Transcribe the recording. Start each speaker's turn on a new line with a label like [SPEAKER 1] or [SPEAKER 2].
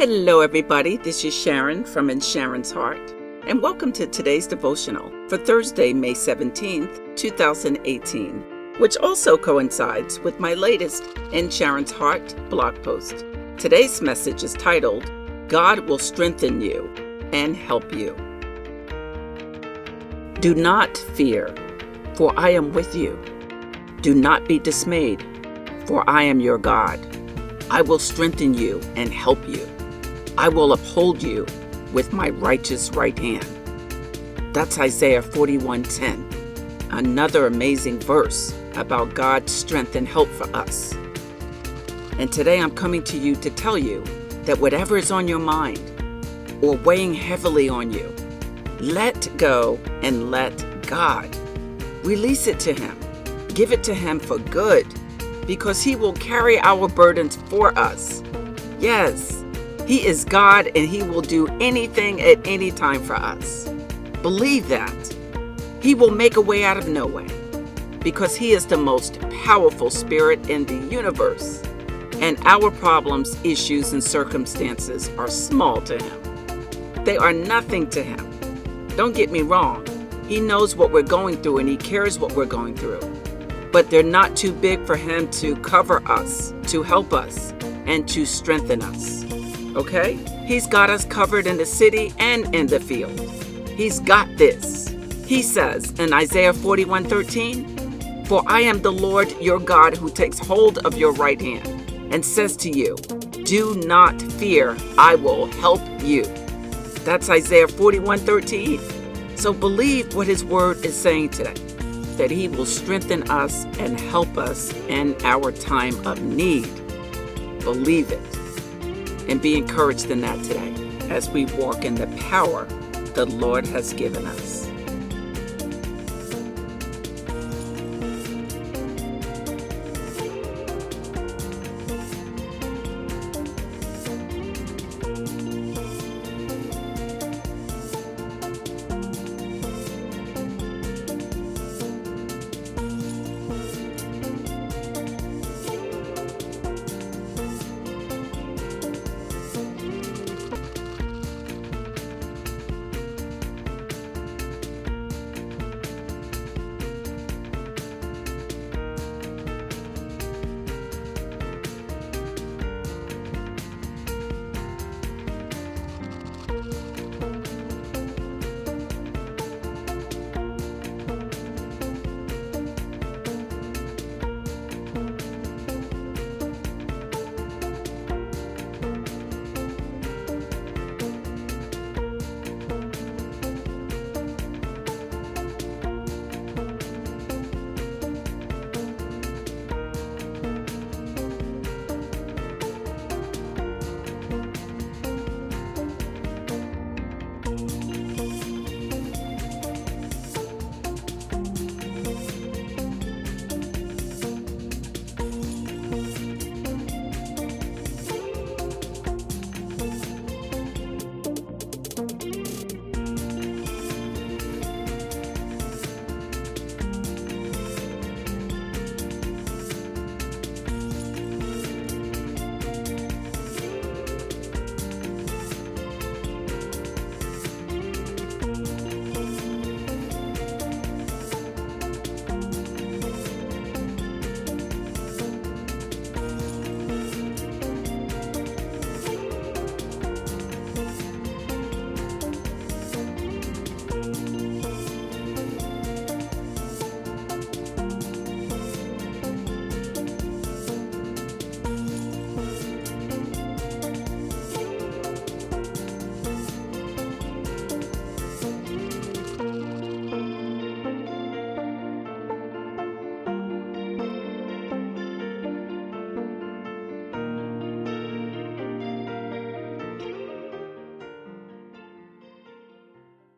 [SPEAKER 1] Hello, everybody. This is Sharon from In Sharon's Heart, and welcome to today's devotional for Thursday, May 17th, 2018, which also coincides with my latest In Sharon's Heart blog post. Today's message is titled, God Will Strengthen You and Help You. Do not fear, for I am with you. Do not be dismayed, for I am your God. I will strengthen you and help you. I will uphold you with my righteous right hand. That's Isaiah 41:10. Another amazing verse about God's strength and help for us. And today I'm coming to you to tell you that whatever is on your mind or weighing heavily on you, let go and let God. Release it to Him. Give it to Him for good because He will carry our burdens for us. Yes, he is God and He will do anything at any time for us. Believe that. He will make a way out of no way because He is the most powerful spirit in the universe. And our problems, issues, and circumstances are small to Him. They are nothing to Him. Don't get me wrong. He knows what we're going through and He cares what we're going through. But they're not too big for Him to cover us, to help us, and to strengthen us okay? He's got us covered in the city and in the field. He's got this. He says in Isaiah 41 13, For I am the Lord your God who takes hold of your right hand and says to you, Do not fear, I will help you. That's Isaiah 41 13. So believe what his word is saying today that he will strengthen us and help us in our time of need. Believe it and be encouraged in that today as we walk in the power the Lord has given us.